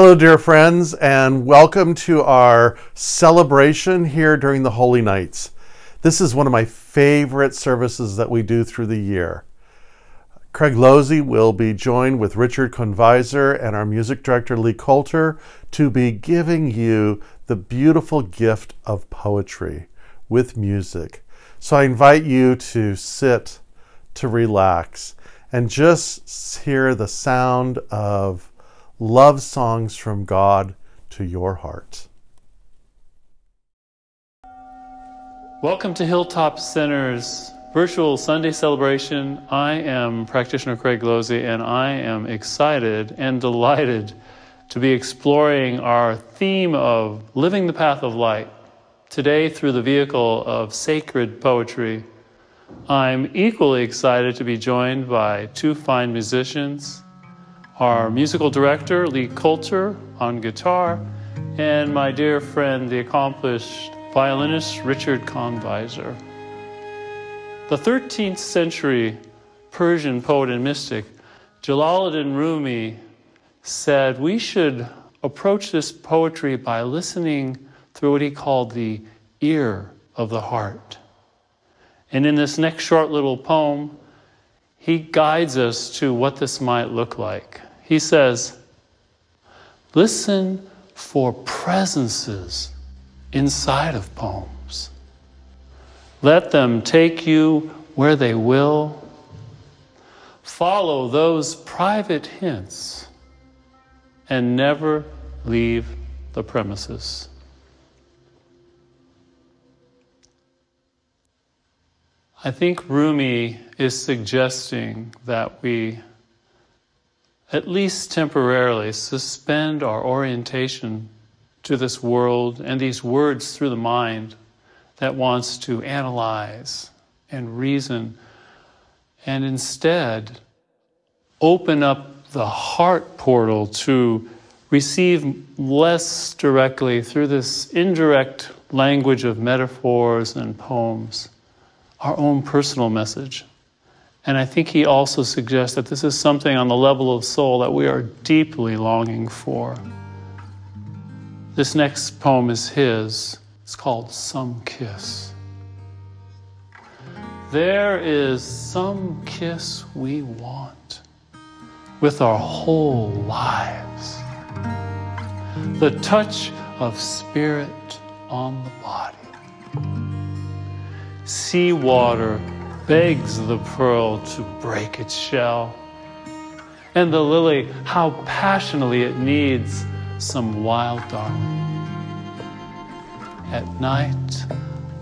Hello, dear friends, and welcome to our celebration here during the Holy Nights. This is one of my favorite services that we do through the year. Craig Losey will be joined with Richard Conviser and our music director Lee Coulter to be giving you the beautiful gift of poetry with music. So I invite you to sit, to relax, and just hear the sound of love songs from God to your heart. Welcome to Hilltop Center's virtual Sunday celebration. I am practitioner Craig Losey, and I am excited and delighted to be exploring our theme of living the path of light today through the vehicle of sacred poetry. I'm equally excited to be joined by two fine musicians our musical director, Lee Coulter, on guitar, and my dear friend, the accomplished violinist Richard Conviser. The 13th century Persian poet and mystic Jalaluddin Rumi said we should approach this poetry by listening through what he called the ear of the heart. And in this next short little poem, he guides us to what this might look like. He says, Listen for presences inside of poems. Let them take you where they will. Follow those private hints and never leave the premises. I think Rumi is suggesting that we at least temporarily, suspend our orientation to this world and these words through the mind that wants to analyze and reason, and instead open up the heart portal to receive less directly through this indirect language of metaphors and poems our own personal message. And I think he also suggests that this is something on the level of soul that we are deeply longing for. This next poem is his. It's called Some Kiss. There is some kiss we want with our whole lives. The touch of spirit on the body. Sea water begs the pearl to break its shell. And the lily, how passionately it needs some wild darling. At night,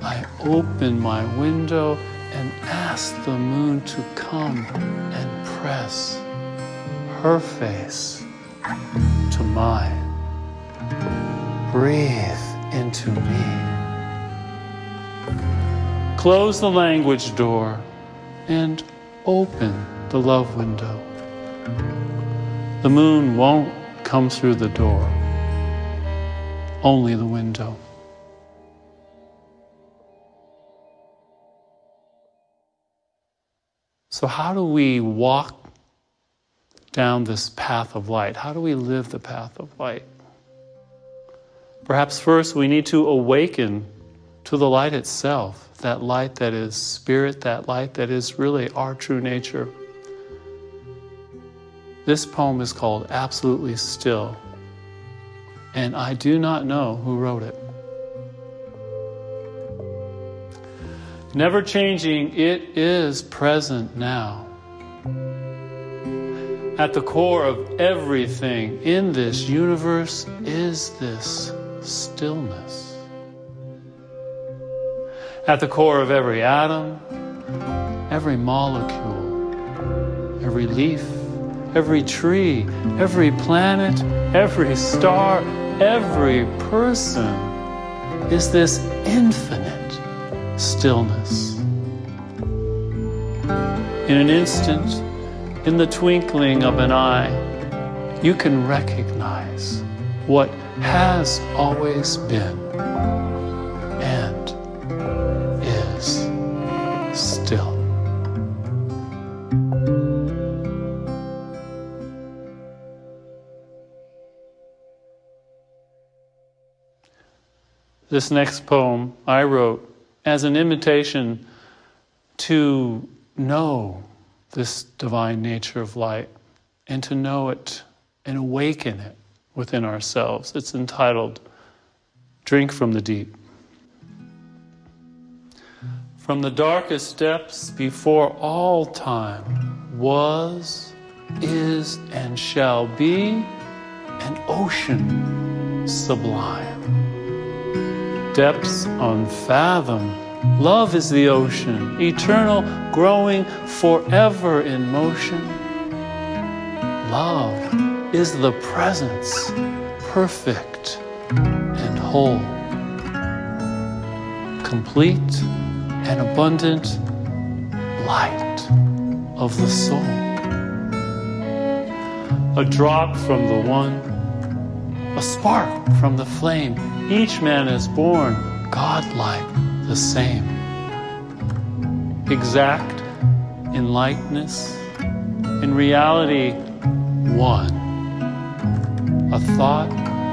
I open my window and ask the moon to come and press her face to mine. Breathe into me. Close the language door and open the love window. The moon won't come through the door, only the window. So, how do we walk down this path of light? How do we live the path of light? Perhaps first we need to awaken to the light itself, that light that is spirit, that light that is really our true nature. This poem is called Absolutely Still, and I do not know who wrote it. Never changing, it is present now. At the core of everything in this universe is this stillness. At the core of every atom, every molecule, every leaf, every tree, every planet, every star, every person is this infinite stillness. In an instant, in the twinkling of an eye, you can recognize what has always been. This next poem I wrote as an invitation to know this divine nature of light and to know it and awaken it within ourselves. It's entitled Drink from the Deep. From the darkest depths before all time was, is, and shall be an ocean sublime. Depths unfathomed. Love is the ocean, eternal, growing, forever in motion. Love is the presence, perfect and whole, complete and abundant light of the soul. A drop from the one, a spark from the flame. Each man is born godlike, the same. Exact in likeness, in reality, one. A thought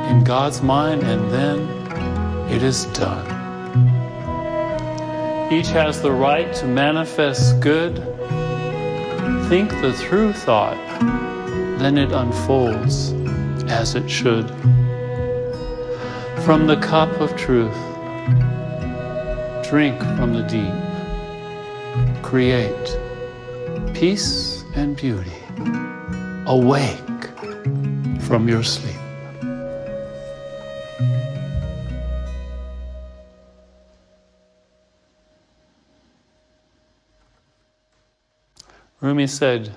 in God's mind, and then it is done. Each has the right to manifest good. Think the true thought, then it unfolds as it should. From the cup of truth, drink from the deep. Create peace and beauty. Awake from your sleep. Rumi said,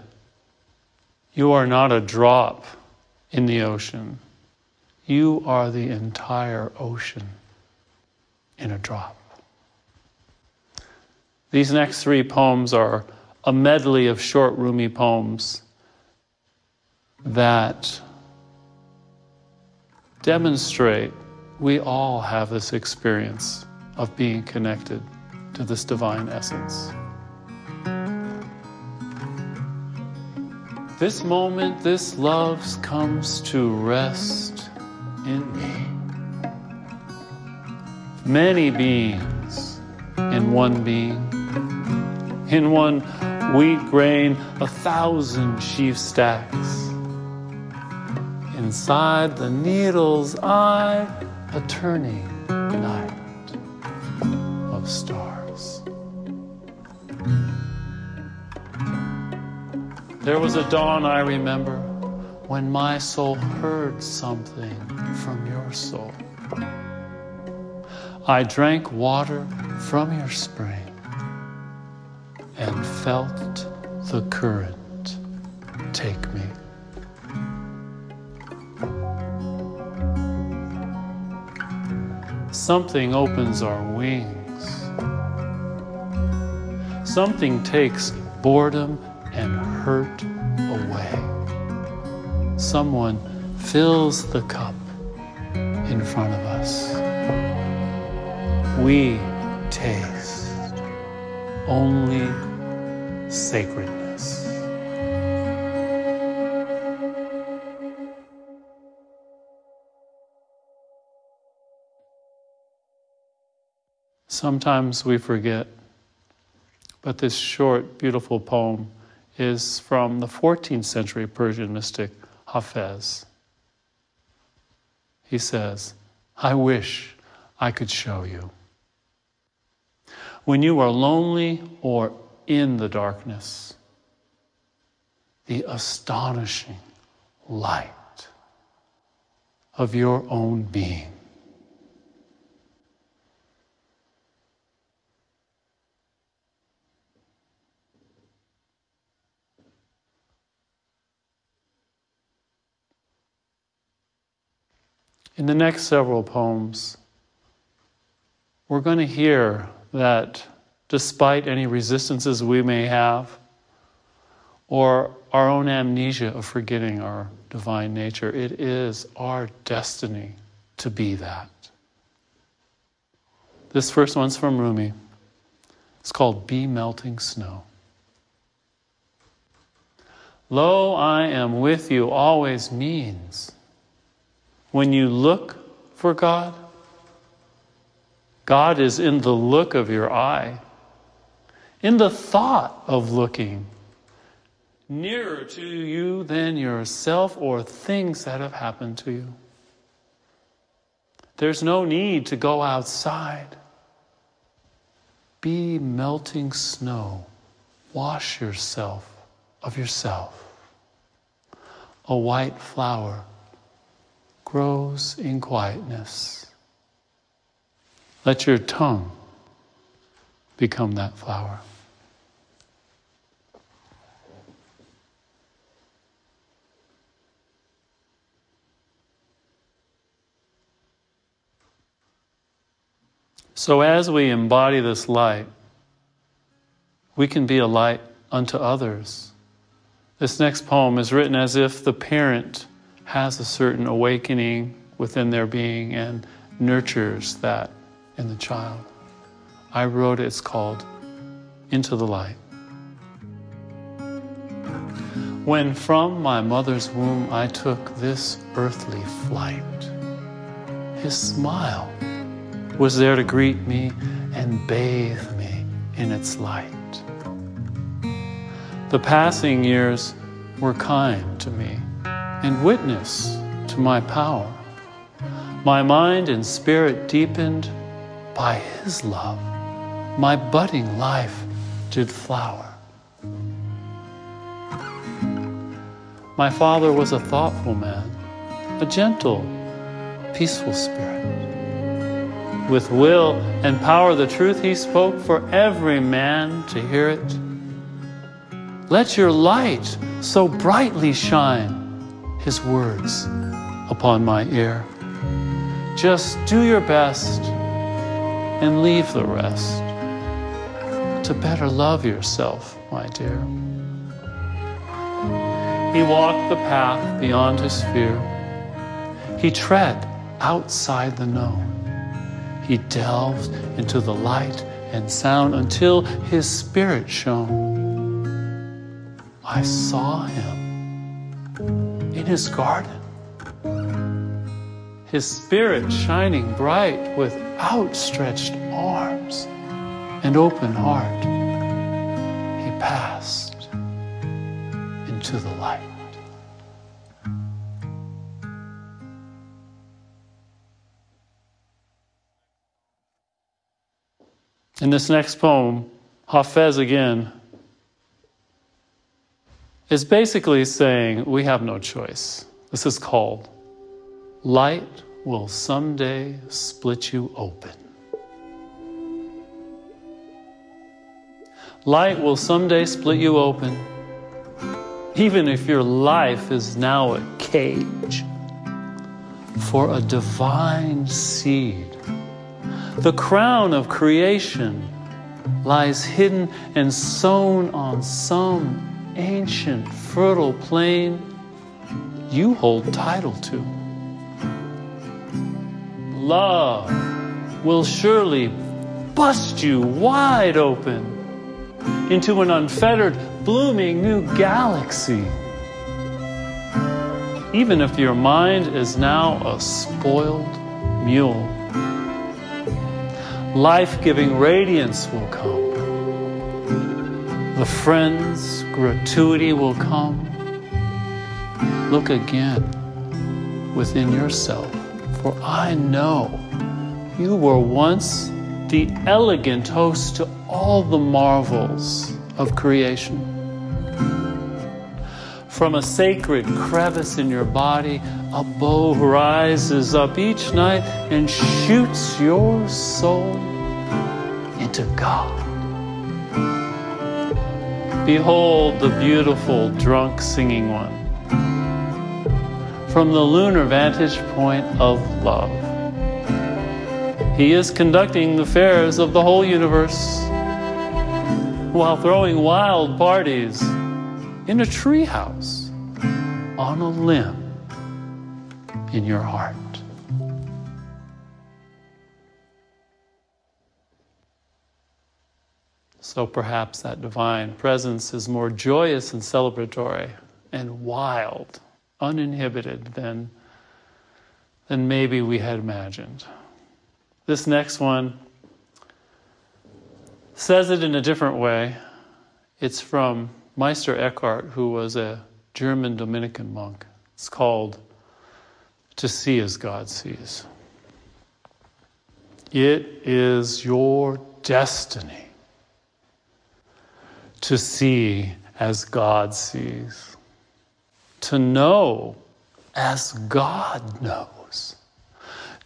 You are not a drop in the ocean. You are the entire ocean in a drop. These next three poems are a medley of short Rumi poems that demonstrate we all have this experience of being connected to this divine essence. This moment, this love comes to rest in me. Many beings in one being. In one wheat grain, a thousand sheaf stacks. Inside the needle's eye, a turning night of stars. There was a dawn I remember when my soul heard something from your soul. I drank water from your spring and felt the current take me. Something opens our wings. Something takes boredom and hurt away. Someone fills the cup in front of us. We taste only sacredness. Sometimes we forget, but this short, beautiful poem is from the 14th century Persian mystic Hafez. He says, I wish I could show you. When you are lonely or in the darkness, the astonishing light of your own being. In the next several poems, we're going to hear that despite any resistances we may have, or our own amnesia of forgetting our divine nature, it is our destiny to be that. This first one's from Rumi. It's called Be Melting Snow. Lo, I am with you always means when you look for God, God is in the look of your eye, in the thought of looking nearer to you than yourself or things that have happened to you. There's no need to go outside. Be melting snow. Wash yourself of yourself. A white flower grows in quietness. Let your tongue become that flower. So, as we embody this light, we can be a light unto others. This next poem is written as if the parent has a certain awakening within their being and nurtures that in the child. I wrote it, it's called Into the Light. When from my mother's womb I took this earthly flight, his smile was there to greet me and bathe me in its light. The passing years were kind to me and witness to my power. My mind and spirit deepened by His love. My budding life did flower. My father was a thoughtful man, a gentle, peaceful spirit with will and power the truth he spoke for every man to hear it. Let your light so brightly shine his words upon my ear. Just do your best and leave the rest to better love yourself, my dear. He walked the path beyond his fear. He tread outside the known. He delved into the light and sound until his spirit shone. I saw him in his garden, his spirit shining bright with outstretched arms and open heart. He passed into the light. In this next poem, Hafez again is basically saying we have no choice. This is called Light Will Someday Split You Open. Light will someday split you open, even if your life is now a cage for a divine seed the crown of creation lies hidden and sown on some ancient fertile plain you hold title to. Love will surely bust you wide open into an unfettered, blooming new galaxy. Even if your mind is now a spoiled mule life giving radiance will come. The friend's gratuity will come. Look again within yourself, for I know you were once the elegant host to all the marvels of creation. From a sacred crevice in your body, a bow rises up each night and shoots your soul into God. Behold the beautiful drunk singing one from the lunar vantage point of love. He is conducting the affairs of the whole universe while throwing wild parties in a treehouse on a limb in your heart. So perhaps that divine presence is more joyous and celebratory and wild, uninhibited than, than maybe we had imagined. This next one says it in a different way. It's from Meister Eckhart, who was a German Dominican monk. It's called To See as God Sees. It is your destiny to see as God sees, to know as God knows,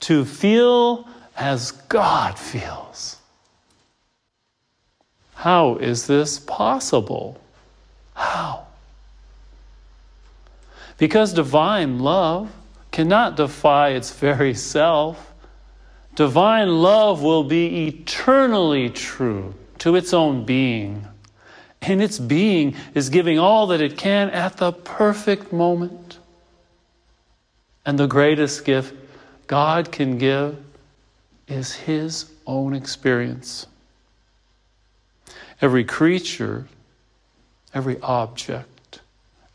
to feel as God feels. How is this possible? How? Because divine love cannot defy its very self. Divine love will be eternally true to its own being. And its being is giving all that it can at the perfect moment. And the greatest gift God can give is His own experience. Every creature, every object,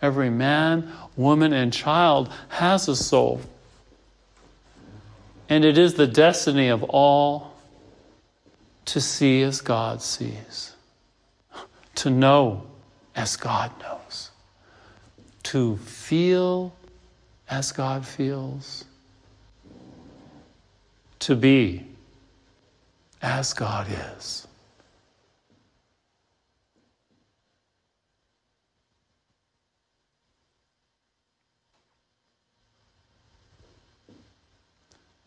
every man, woman, and child has a soul. And it is the destiny of all to see as God sees, to know as God knows, to feel as God feels, to be as God is.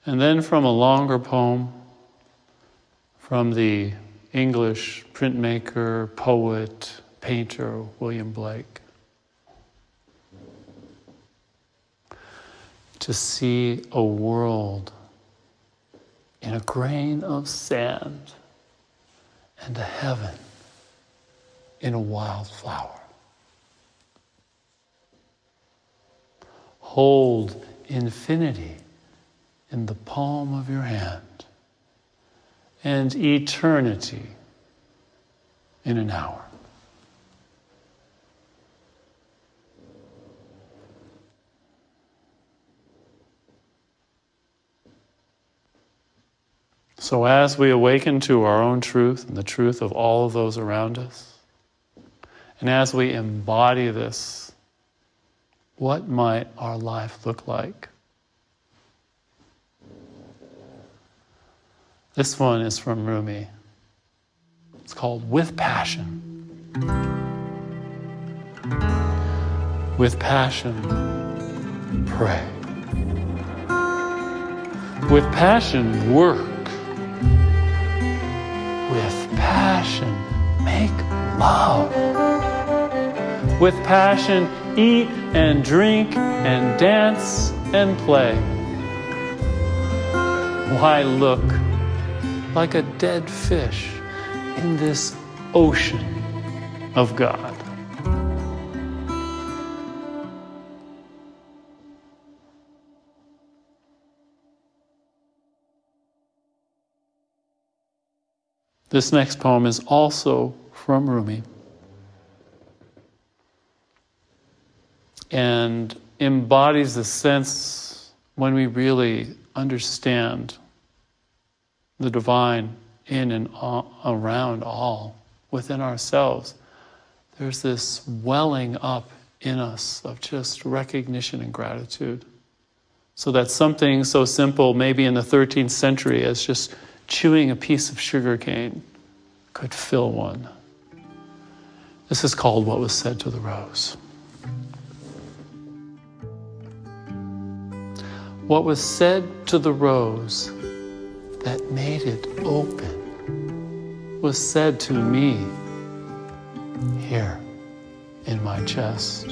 And then from a longer poem from the English printmaker, poet, painter William Blake. To see a world in a grain of sand and a heaven in a wildflower. Hold infinity in the palm of your hand and eternity in an hour. So, as we awaken to our own truth and the truth of all of those around us, and as we embody this, what might our life look like? This one is from Rumi. It's called With Passion. With passion, pray. With passion, work. With passion, make love. With passion, eat and drink and dance and play. Why look? Like a dead fish in this ocean of God. This next poem is also from Rumi and embodies the sense when we really understand the divine in and around all, within ourselves, there's this welling up in us of just recognition and gratitude. So that something so simple, maybe in the 13th century, as just chewing a piece of sugar cane, could fill one. This is called What Was Said to the Rose. What was said to the rose that made it open was said to me here in my chest.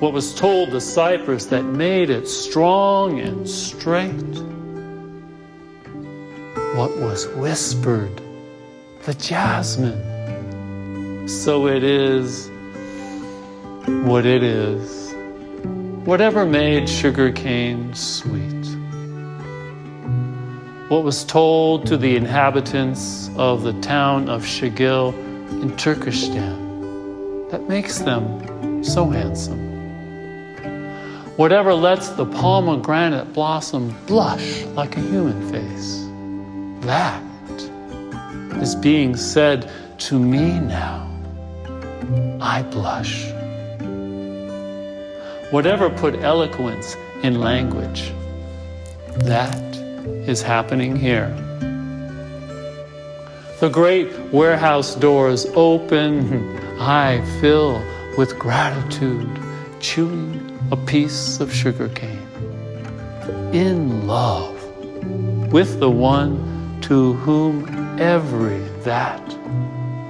What was told the cypress that made it strong and straight. What was whispered, the jasmine. So it is what it is. Whatever made sugarcane sweet what was told to the inhabitants of the town of Shigil in Turkestan that makes them so handsome. Whatever lets the pomegranate blossom blush like a human face, that is being said to me now, I blush. Whatever put eloquence in language, that is happening here. The great warehouse doors open. I fill with gratitude, chewing a piece of sugar cane. In love with the one to whom every that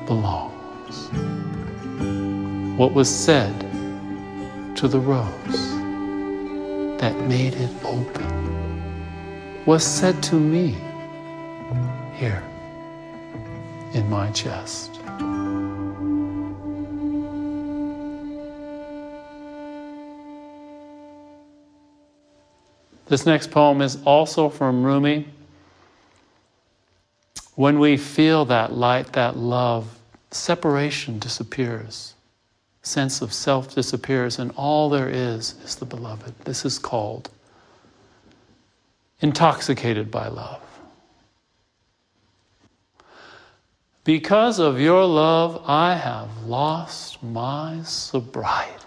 belongs. What was said to the rose that made it open was said to me here in my chest. This next poem is also from Rumi. When we feel that light, that love, separation disappears. Sense of self disappears, and all there is is the beloved. This is called intoxicated by love. Because of your love, I have lost my sobriety.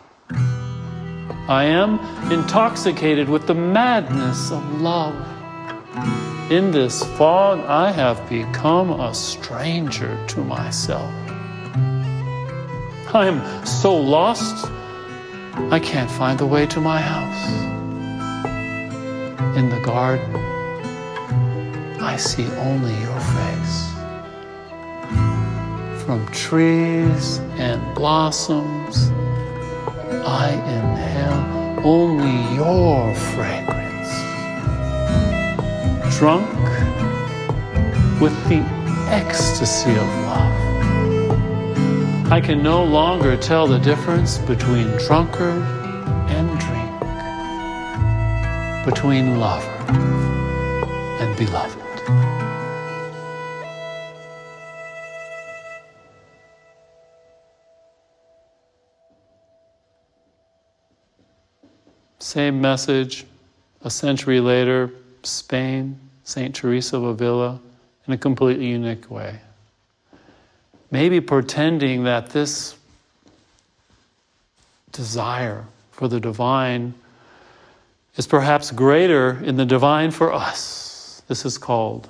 I am intoxicated with the madness of love. In this fog, I have become a stranger to myself. I am so lost, I can't find the way to my house. In the garden, I see only your face from trees and blossoms, I inhale only your fragrance. Drunk with the ecstasy of love. I can no longer tell the difference between drunkard between lover and beloved. Same message a century later, Spain, St. Teresa of Avila, in a completely unique way. Maybe pretending that this desire for the divine is perhaps greater in the divine for us. This is called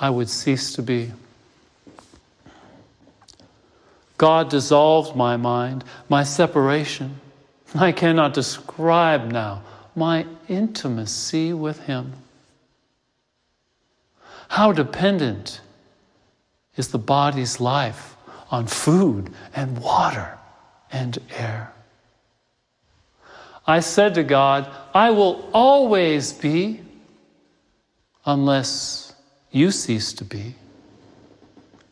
I would cease to be. God dissolved my mind, my separation I cannot describe now my intimacy with Him. How dependent is the body's life on food and water and air? I said to God, I will always be unless you cease to be.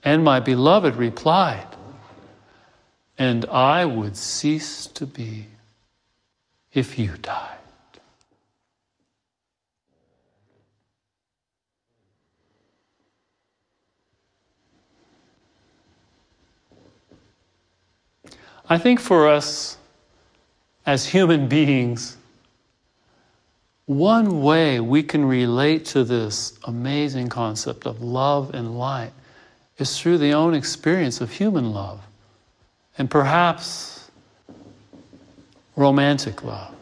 And my beloved replied, and I would cease to be if you died? I think for us as human beings, one way we can relate to this amazing concept of love and light is through the own experience of human love. And perhaps romantic love.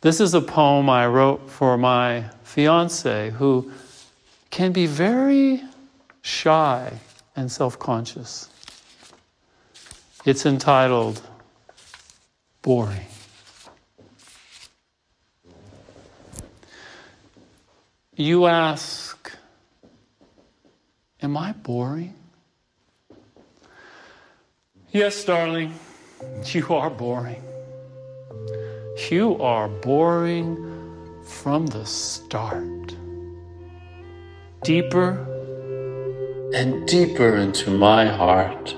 This is a poem I wrote for my fiance who can be very shy and self conscious. It's entitled Boring. You ask, Am I boring? Yes, darling. You are boring. You are boring from the start. Deeper and deeper into my heart.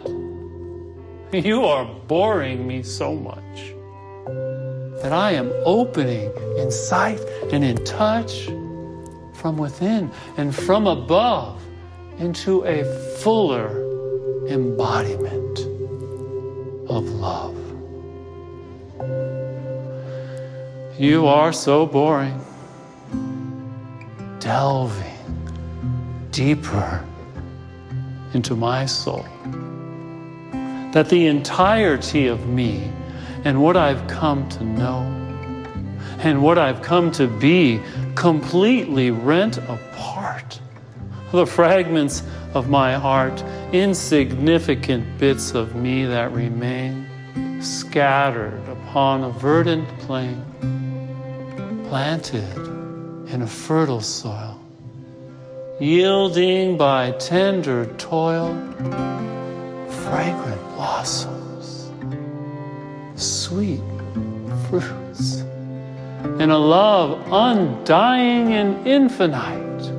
You are boring me so much that I am opening in sight and in touch from within and from above into a fuller embodiment of love. You are so boring, delving deeper into my soul. That the entirety of me and what I've come to know and what I've come to be completely rent apart. The fragments of my heart, insignificant bits of me that remain, scattered upon a verdant plain, planted in a fertile soil, yielding by tender toil fragrant blossoms, sweet fruits, and a love undying and infinite,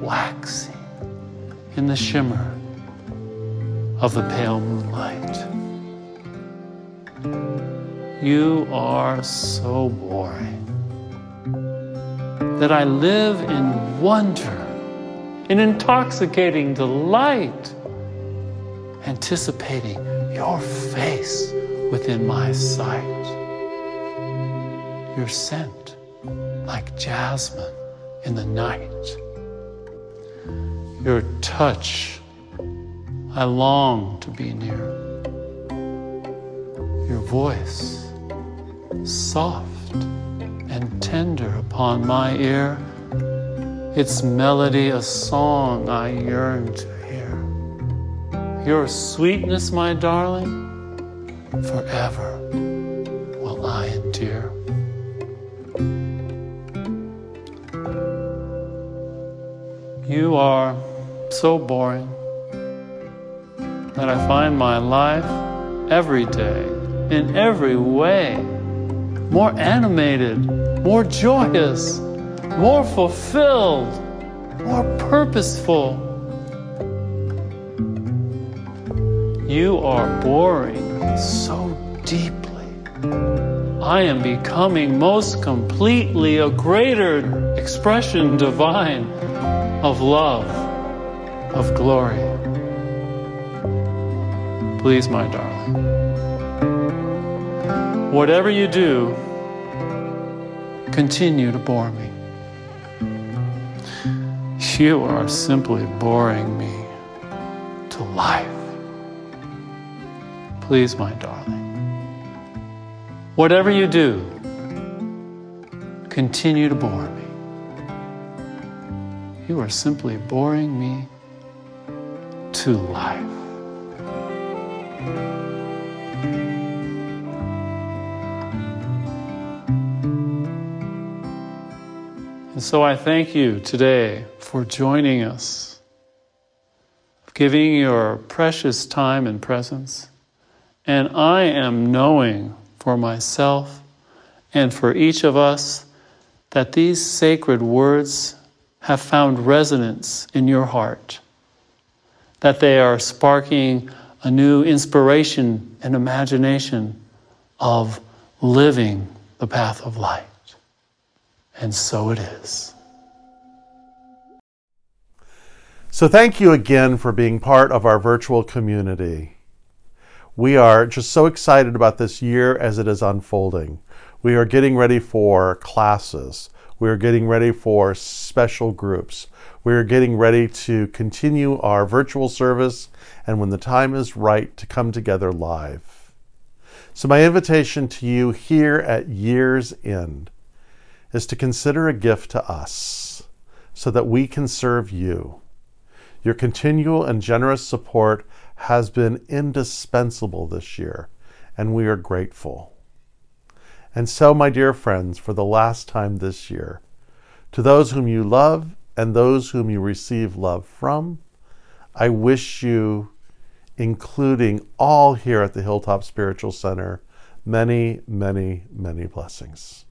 waxing in the shimmer of the pale moonlight. You are so boring that I live in wonder, in intoxicating delight, anticipating your face within my sight. Your scent like jasmine in the night. Your touch, I long to be near. Your voice, soft and tender upon my ear. Its melody a song I yearn to hear. Your sweetness, my darling, forever will I endure. You are so boring that I find my life every day, in every way, more animated, more joyous, more fulfilled, more purposeful. You are boring so deeply. I am becoming most completely a greater expression divine of love, of glory. Please, my darling, whatever you do, continue to bore me. You are simply boring me to life. Please, my darling, whatever you do, continue to bore me. You are simply boring me to life. And so I thank you today for joining us, giving your precious time and presence. And I am knowing for myself and for each of us that these sacred words have found resonance in your heart, that they are sparking a new inspiration and imagination of living the path of light. And so it is. So, thank you again for being part of our virtual community. We are just so excited about this year as it is unfolding. We are getting ready for classes. We are getting ready for special groups. We are getting ready to continue our virtual service and when the time is right to come together live. So, my invitation to you here at year's end is to consider a gift to us so that we can serve you. Your continual and generous support has been indispensable this year, and we are grateful. And so, my dear friends, for the last time this year, to those whom you love and those whom you receive love from, I wish you, including all here at the Hilltop Spiritual Center, many, many, many blessings.